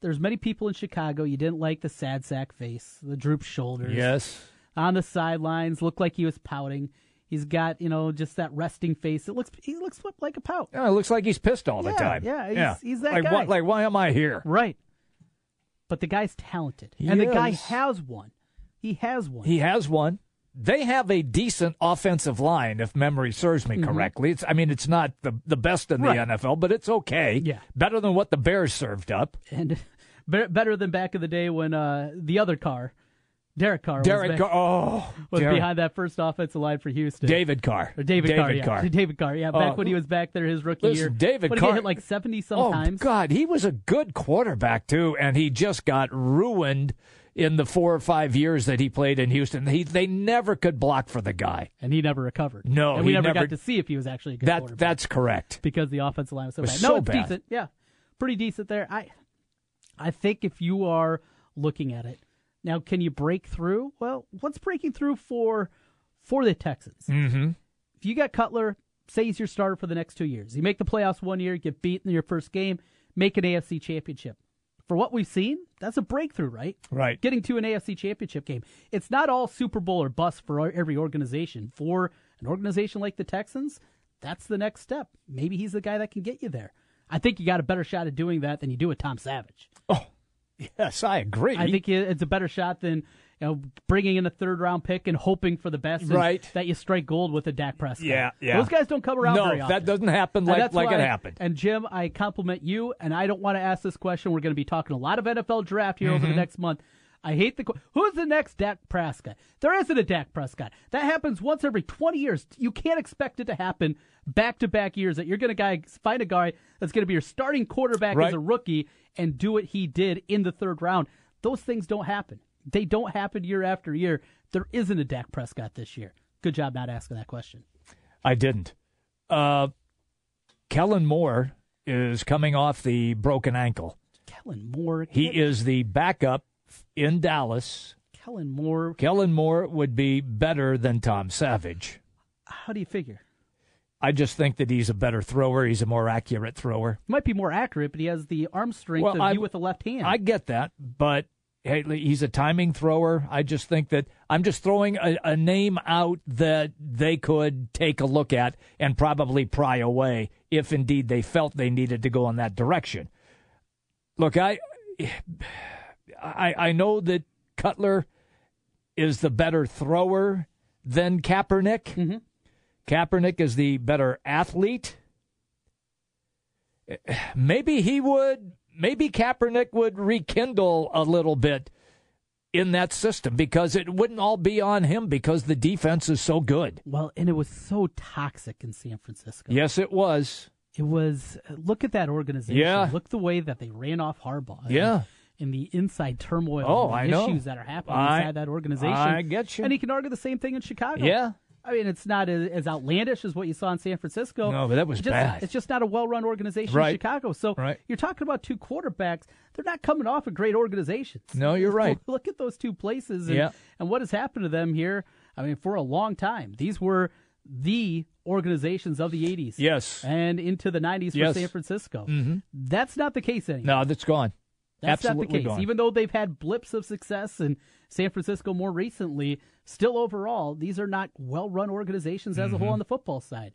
there's many people in Chicago you didn't like the sad sack face, the drooped shoulders. Yes. On the sidelines, looked like he was pouting. He's got you know just that resting face. It looks he looks like a pout. Yeah, it looks like he's pissed all the time. yeah, he's- yeah. he's that like, guy. What, like, why am I here? Right. But the guy's talented, He and the guy has one. He has one. He has one. they have a decent offensive line, if memory serves me Mhm. correctly. It's, I mean, it's not the the best in the Right. NFL, but it's okay. Yeah. better than what the Bears served up. and (laughs) be- better than back in the day when uh, the other car, Derek Carr, Derek was, Carr, oh, (laughs) was Derek- behind that first offensive line for Houston. David Carr, Or David, David Carr, yeah. Carr. (laughs) David Carr, yeah. Back Oh, when he was back there his rookie Listen, year. David What, he Carr- hit like seventy Oh sometimes. Oh God, he was a good quarterback too, and he just got ruined in the four or five years that he played in Houston. He they never could block for the guy, and he never recovered. No, and we he never, never- got to see if he was actually a good That quarterback that's correct. because the offensive line was so Was bad. so no, it's bad. decent. Yeah, pretty decent there. I, I think if you are looking at it now, can you break through? Well, what's breaking through for for the Texans? Mm-hmm. if you got Cutler, say he's your starter for the next two years, you make the playoffs one year, get beat in your first game, make an AFC championship. For what we've seen, that's a breakthrough, right? Right. Getting to an AFC championship game. It's not all Super Bowl or bust for every organization. For an organization like the Texans, that's the next step. Maybe he's the guy that can get you there. I think you got a better shot at doing that than you do with Tom Savage. Yes, I agree. I think it's a better shot than you know bringing in a third round pick and hoping for the best. Right. That you strike gold with a Dak Prescott. Yeah, yeah. Those guys don't come around No, very often. that doesn't happen like- that's like it happened. And Jim, I compliment you, and I don't want to ask this question. We're going to be talking a lot of NFL draft here mm-hmm. over the next month. I hate the who's the next Dak Prescott. There isn't a Dak Prescott. That happens once every twenty years. You can't expect it to happen back to back years. That you're going to guy find a guy that's going to be your starting quarterback Right. as a rookie and do what he did in the third round. Those things don't happen. They don't happen year after year. There isn't a Dak Prescott this year. Good job not asking that question. I didn't. Uh, Kellen Moore is coming off the broken ankle. Kellen Moore. He is the backup in Dallas. Kellen Moore. Kellen Moore would be better than Tom Savage. How do you figure? I just think that he's a better thrower. He's a more accurate thrower. He might be more accurate, but he has the arm strength Well, of I- you with the left hand. I get that, but hey, he's a timing thrower. I just think that I'm just throwing a, a name out that they could take a look at and probably pry away if indeed they felt they needed to go in that direction. Look, I I, I know that Cutler is the better thrower than Kaepernick. Mm-hmm. Kaepernick is the better athlete. Maybe he would, maybe Kaepernick would rekindle a little bit in that system because it wouldn't all be on him because the defense is so good. Well, and it was so toxic in San Francisco. Yes, it was. It was. Look at that organization. Yeah. Look the way that they ran off Harbaugh. Yeah. And the inside turmoil. Oh, and the I know. issues that are happening I- inside that organization. I get you. And he can argue the same thing in Chicago. Yeah. I mean, it's not as, outlandish as what you saw in San Francisco. No, but that was It's just, bad. It's just not a well-run organization Right. in Chicago. So Right. you're talking about two quarterbacks. They're not coming off of great organizations. No, you're (laughs) right. Look at those two places and, Yeah. and what has happened to them here. I mean, for a long time, these were the organizations of the 80s. Yes. And into the 90s Yes. for San Francisco. Mhm. That's not the case anymore. No, that's gone. That's Absolutely not the case. gone. Even though they've had blips of success in San Francisco more recently, still overall, these are not well run organizations as a whole Mhm. on the football side.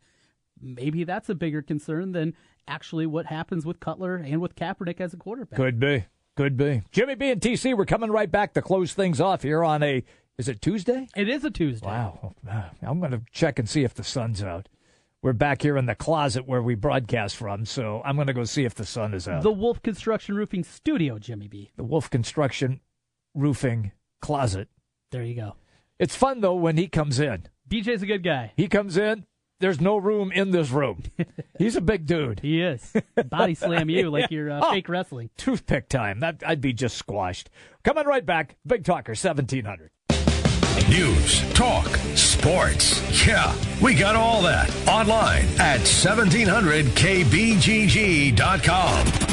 Maybe that's a bigger concern than actually what happens with Cutler and with Kaepernick as a quarterback. Could be. Could be. Jimmy B and TC, we're coming right back to close things off here on a, is it Tuesday? It is a Tuesday. Wow. I'm going to check and see if the sun's out. We're back here in the closet where we broadcast from, so I'm going to go see if the sun is out. The Wolf Construction Roofing Studio, Jimmy B. the Wolf Construction Roofing Closet. There you go. It's fun, though, when he comes in. BJ's a good guy. He comes in, there's no room in this room. (laughs) He's a big dude. He is. Body slam you like you're uh, (laughs) Oh, fake wrestling. Toothpick time. That, I'd be just squashed. Coming right back. Big Talker 1700. News, talk, sports. Yeah, we got all that online at 1700kbgg.com.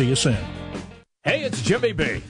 See you soon. Hey, it's Jimmy B.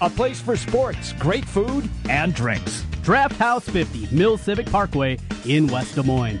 a place for sports, great food, and drinks. Draft House 50, Mill Civic Parkway in West Des Moines.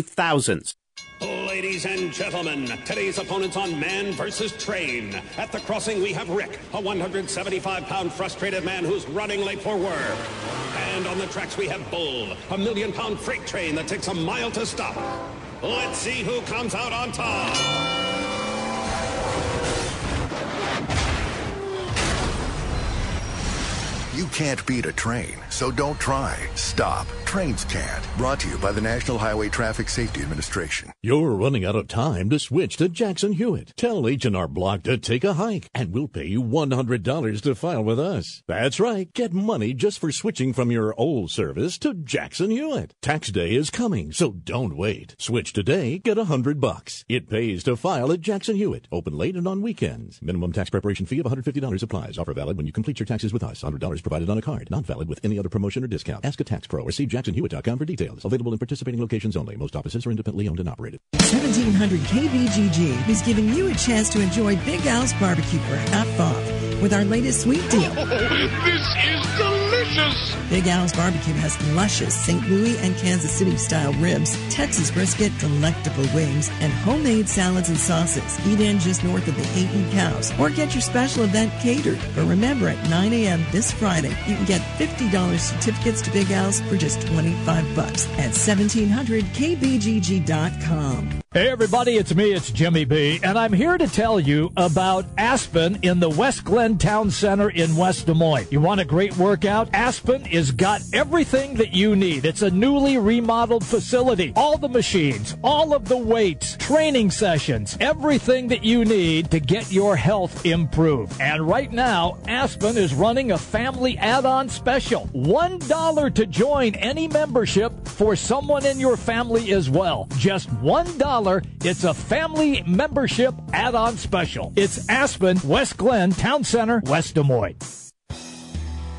thousands. Ladies and gentlemen, today's opponents on Man versus Train. At the crossing, we have Rick, a 175 pound frustrated man who's running late for work. And on the tracks, we have Bull, a million pound freight train that takes a mile to stop. Let's see who comes out on top. You can't beat a train, so don't try. Stop. Trains can't. Brought to you by the National Highway Traffic Safety Administration. You're running out of time to switch to Jackson Hewitt. Tell H&R Block to take a hike, and we'll pay you $100 to file with us. That's right. Get money just for switching from your old service to Jackson Hewitt. Tax day is coming, so don't wait. Switch today, get a hundred bucks. It pays to file at Jackson Hewitt. Open late and on weekends. Minimum tax preparation fee of $150 applies. Offer valid when you complete your taxes with us. $100 provided on a card. Not valid with any other promotion or discount. Ask a tax pro or see jacksonhewitt.com for details. Available in participating locations only. Most offices are independently owned and operated. 1700 KBGG is giving you a chance to enjoy Big Al's barbecue for half off with our latest sweet deal. Oh, this is delicious! Big Al's Barbecue has luscious St. Louis and Kansas City style ribs, Texas brisket, delectable wings, and homemade salads and sauces. Eat in just north of the Aiton Cows or get your special event catered. But remember, at 9 a.m. this Friday, you can get $50 certificates to Big Al's for just 25 bucks at 1700kbgg.com. Hey everybody, it's me, it's Jimmy B, and I'm here to tell you about Aspen in the West Glen Town Center in West Des Moines. You want a great workout? Aspen is got everything that you need. It's a newly remodeled facility. All the machines, all of the weights, training sessions, everything that you need to get your health improved. And right now, Aspen is running a family add-on special. $1 to join any membership for someone in your family as well. Just $1 it's a family membership add on special. It's Aspen, West Glen, Town Center, West Des Moines.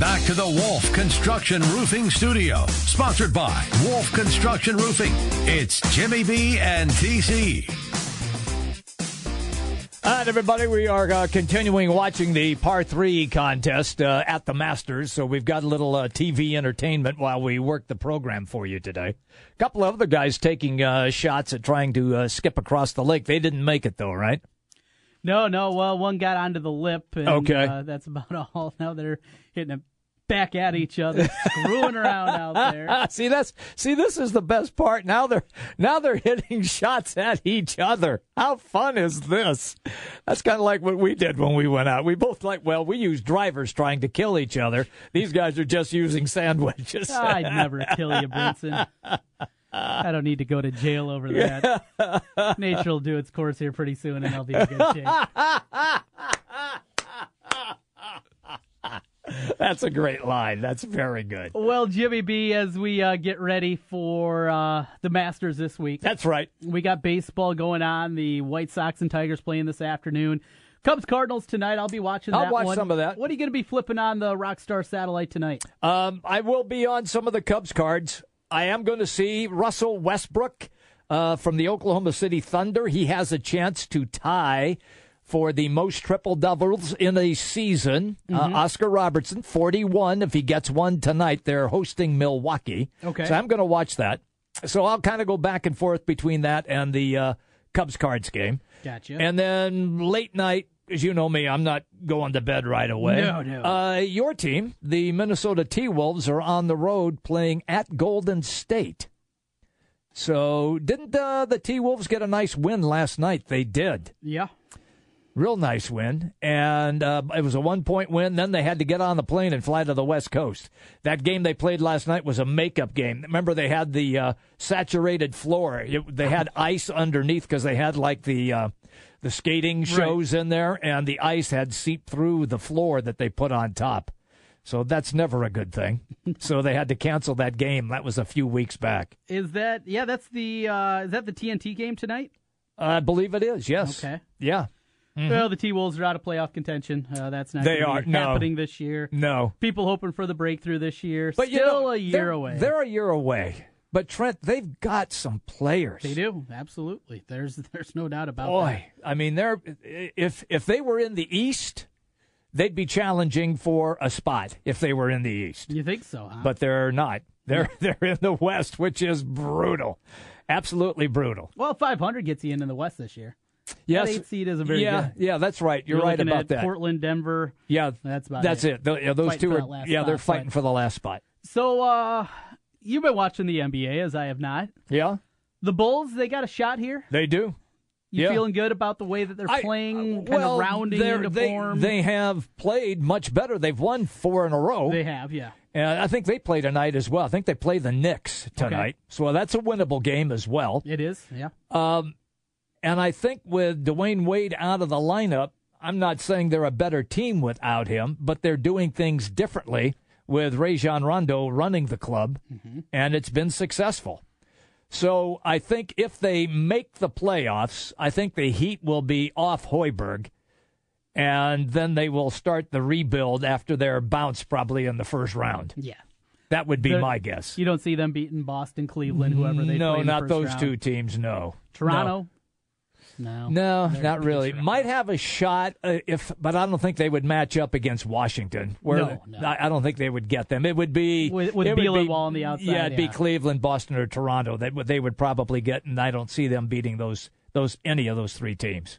Back to the Wolf Construction Roofing Studio, sponsored by Wolf Construction Roofing. It's Jimmy B and TC. All right, everybody, we are uh, continuing watching the par three contest uh, at the Masters. So we've got a little uh, TV entertainment while we work the program for you today. A couple of other guys taking uh, shots at trying to uh, skip across the lake. They didn't make it, though, right? No, no. Well, one got onto the lip. And, Okay. Uh, that's about (laughs) all. Now they're hitting it back at each other, screwing around out there. (laughs) see that's see this is the best part. Now they're now they're (laughs) hitting shots at each other. How fun is this? That's kind of like what we did when we went out. We both like well, we used drivers trying to kill each other. These guys are just using sandwiches. I'd never kill you, Brinson. I don't need to go to jail over that. (laughs) Nature will do its course here pretty soon, and I'll be in good shape. (laughs) That's a great line. That's very good. Well, Jimmy B, as we uh, get ready for uh, the Masters this week. That's right. We got baseball going on. The White Sox and Tigers playing this afternoon. Cubs Cardinals tonight. I'll be watching I'll that watch one. some of that. What are you going to be flipping on the Rockstar satellite tonight? Um, I will be on some of the Cubs cards. I am going to see Russell Westbrook uh, from the Oklahoma City Thunder. He has a chance to tie for the most triple doubles in a season. Mhm. Uh, Oscar Robertson, 41. If he gets one tonight, they're hosting Milwaukee. Okay. So I'm going to watch that. So I'll kind of go back and forth between that and the uh, Cubs cards game. Gotcha. And then late night, as you know me, I'm not going to bed right away. No, no. Uh, your team, the Minnesota T Wolves, are on the road playing at Golden State. So, didn't uh, the T Wolves get a nice win last night? They did. Yeah. Real nice win. And uh, it was a one point win. Then they had to get on the plane and fly to the West Coast. That game they played last night was a makeup game. Remember, they had the uh, saturated floor, it, they had ice underneath because they had like the. The skating shows in there, and the ice had seeped through the floor that they put on top. So that's never a good thing. (laughs) so they had to cancel that game. That was a few weeks back. Is that yeah? That's the uh, is that the TNT game tonight? I believe it is. Yes. Okay. Yeah. Mhm. Well, the T Wolves are out of playoff contention. Uh, that's not They are. be No. happening this year. No. People hoping for the breakthrough this year. But you Still know, a year they're- away. They're a year away. But Trent, they've got some players. They do absolutely. There's there's no doubt about that. Boy, I mean, they're if if they were in the East, they'd be challenging for a spot if they were in the East. You think so? Huh? But they're not. They're (laughs) they're in the West, which is brutal, absolutely brutal. well, 500 gets you in in the West this year. Yes, that eight seed isn't very yeah, good. yeah, that's right. You're, right about at that. Portland, Denver. Yeah, that's about that's it. it. Tho- yeah, those Fighting two are. that Yeah, they're spot, fighting for the last spot. So, uh, you've been watching the NBA as I have not. Yeah, The Bulls, they got a shot here. they do. You Yeah. feeling good about the way that they're I- uh, playing, kind well, of rounding into they, form? They have played much better. They've won four in a row. They have, yeah. And I think they play tonight as well. I think they play the Knicks tonight. So that's a winnable game as well. It is, yeah. Um, and I think with Dwyane Wade out of the lineup, I'm not saying they're a better team without him, but they're doing things differently with Rajon Rondo running the club, mm-hmm. and it's been successful. So I think if they make the playoffs, I think the Heat will be off Hoiberg, and then they will start the rebuild after their bounce probably in the first round. Yeah. That would be They're- my guess. You don't see them beating Boston, Cleveland, whoever they no, not those round. two teams. No, Toronto? No. No, They're- not really. Might have a shot uh, if, but I don't think they would match up against Washington. Where No, no. I, I don't think they would get them. It would be With- with it would be- Bielema on the outside, Yeah, it'd be. Cleveland, Boston, or Toronto. That would they would probably get, and I don't see them beating those those any of those three teams.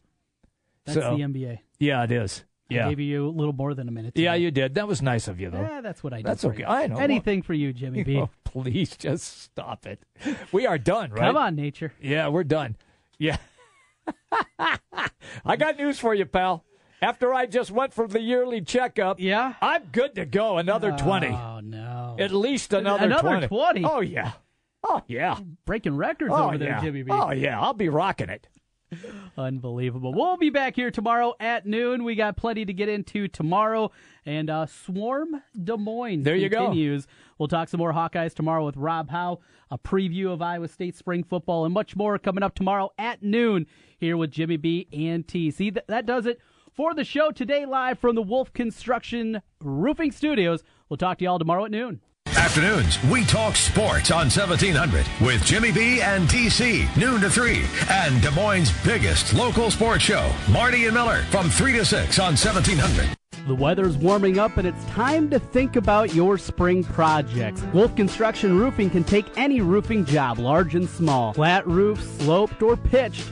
That's So, the NBA. Yeah, it is. I Yeah, gave you a little more than a minute. yeah, you did. That was nice of you, though. Yeah, that's what I did. That's okay. you. I know. Anything for you, Jimmy (laughs) B. Oh, please just stop it. We are done, right? Come on, nature. Yeah, we're done. Yeah. (laughs) I got news for you, pal. After I just went for the yearly checkup, yeah, I'm good to go. Another oh, twenty. Oh no! At least another Another 20. 20? Oh yeah. Oh yeah. Breaking records Oh over there. Jimmy B. Oh yeah. I'll be rocking it. (laughs) Unbelievable. We'll be back here tomorrow at noon. We got plenty to get into tomorrow. And uh, Swarm Des Moines There you go. continues. We'll talk some more Hawkeyes tomorrow with Rob Howe, a preview of Iowa State spring football, and much more coming up tomorrow at noon here with Jimmy B and T. See, that, that does it for the show today, live from the Wolf Construction Roofing Studios. We'll talk to you all tomorrow at noon. Afternoons, we talk sports on 1700 with Jimmy B and TC, noon to 3. And Des Moines' biggest local sports show, Marty and Miller, from 3 to 6 on 1700. The weather's warming up and it's time to think about your spring projects. Wolf Construction Roofing can take any roofing job, large and small. Flat roof, sloped, or pitched.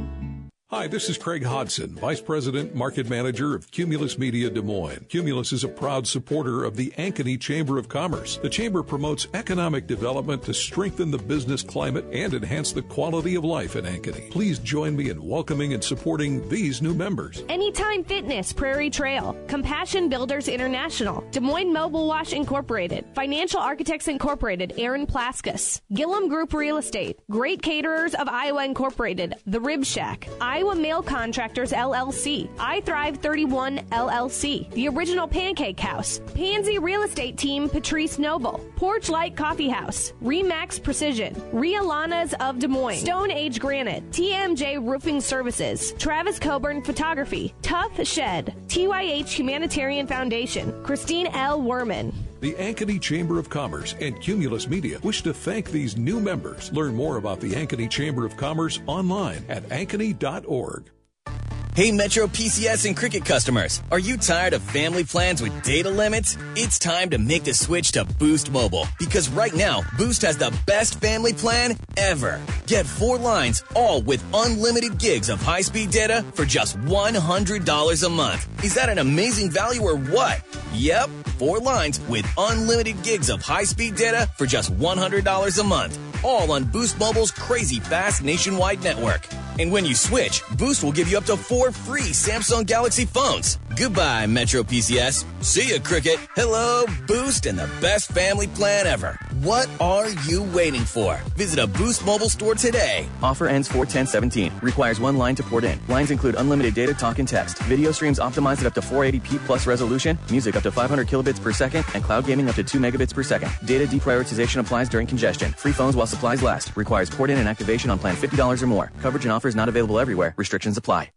Hi, this is Craig Hodson, Vice President, Market Manager of Cumulus Media Des Moines. Cumulus is a proud supporter of the Ankeny Chamber of Commerce. The Chamber promotes economic development to strengthen the business climate and enhance the quality of life in Ankeny. Please join me in welcoming and supporting these new members. Anytime Fitness, Prairie Trail, Compassion Builders International, Des Moines Mobile Wash Incorporated, Financial Architects Incorporated, Aaron Plaskus, Gillum Group Real Estate, Great Caterers of Iowa Incorporated, The Rib Shack, Iowa Mail Contractors LLC, I Thrive 31 LLC, The Original Pancake House, Pansy Real Estate Team Patrice Noble, Porch Light Coffee House, Remax Precision, Rialanas of Des Moines, Stone Age Granite, TMJ Roofing Services, Travis Coburn Photography, Tuff Shed, TYH Humanitarian Foundation, Christine L. Werman. The Ankeny Chamber of Commerce and Cumulus Media wish to thank these new members. Learn more about the Ankeny Chamber of Commerce online at ankeny.org. Hey Metro PCS and Cricket customers, are you tired of family plans with data limits? It's time to make the switch to Boost Mobile because right now, Boost has the best family plan ever. Get four lines, all with unlimited gigs of high speed data for just $100 a month. Is that an amazing value or what? Yep, four lines with unlimited gigs of high speed data for just $100 a month. All on Boost Mobile's crazy fast nationwide network. And when you switch, Boost will give you up to four free Samsung Galaxy phones. Goodbye, Metro PCS. See ya, Cricket. Hello, Boost, and the best family plan ever. What are you waiting for? Visit a Boost mobile store today. Offer ends 41017. Requires one line to port in. Lines include unlimited data, talk, and text. Video streams optimized at up to 480p plus resolution. Music up to 500 kilobits per second. And cloud gaming up to 2 megabits per second. Data deprioritization applies during congestion. Free phones while supplies last. Requires port in and activation on plan $50 or more. Coverage and offers not available everywhere. Restrictions apply.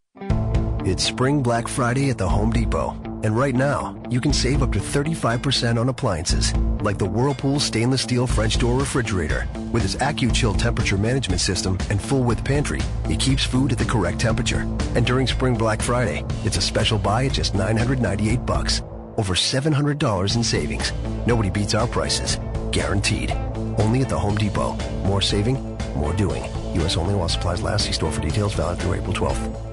It's Spring Black Friday at the Home Depot. And right now, you can save up to 35% on appliances, like the Whirlpool stainless steel French door refrigerator. With its AccuChill temperature management system and full width pantry, it keeps food at the correct temperature. And during Spring Black Friday, it's a special buy at just 998 bucks. Over $700 in savings. Nobody beats our prices. Guaranteed. Only at the Home Depot. More saving, more doing. U.S. only while supplies last. See store for details. Valid through April 12th.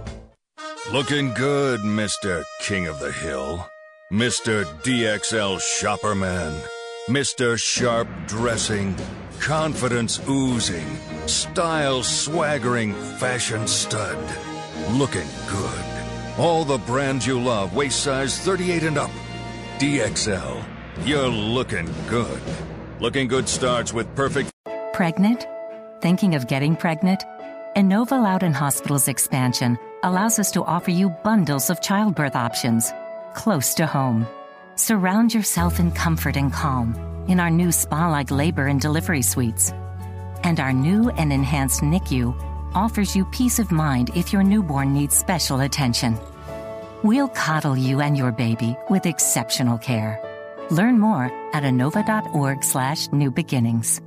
Looking good, Mr. King of the Hill. Mr. DXL Shopperman. Mr. Sharp Dressing. Confidence oozing. Style swaggering fashion stud. Looking good. All the brands you love, waist size 38 and up. DXL. You're looking good. Looking good starts with perfect. Pregnant? Thinking of getting pregnant? Inova Loudoun Hospital's expansion allows us to offer you bundles of childbirth options close to home. Surround yourself in comfort and calm in our new spa like labor and delivery suites. And our new and enhanced NICU offers you peace of mind if your newborn needs special attention. We'll coddle you and your baby with exceptional care. Learn more at inova.org/slash new beginnings.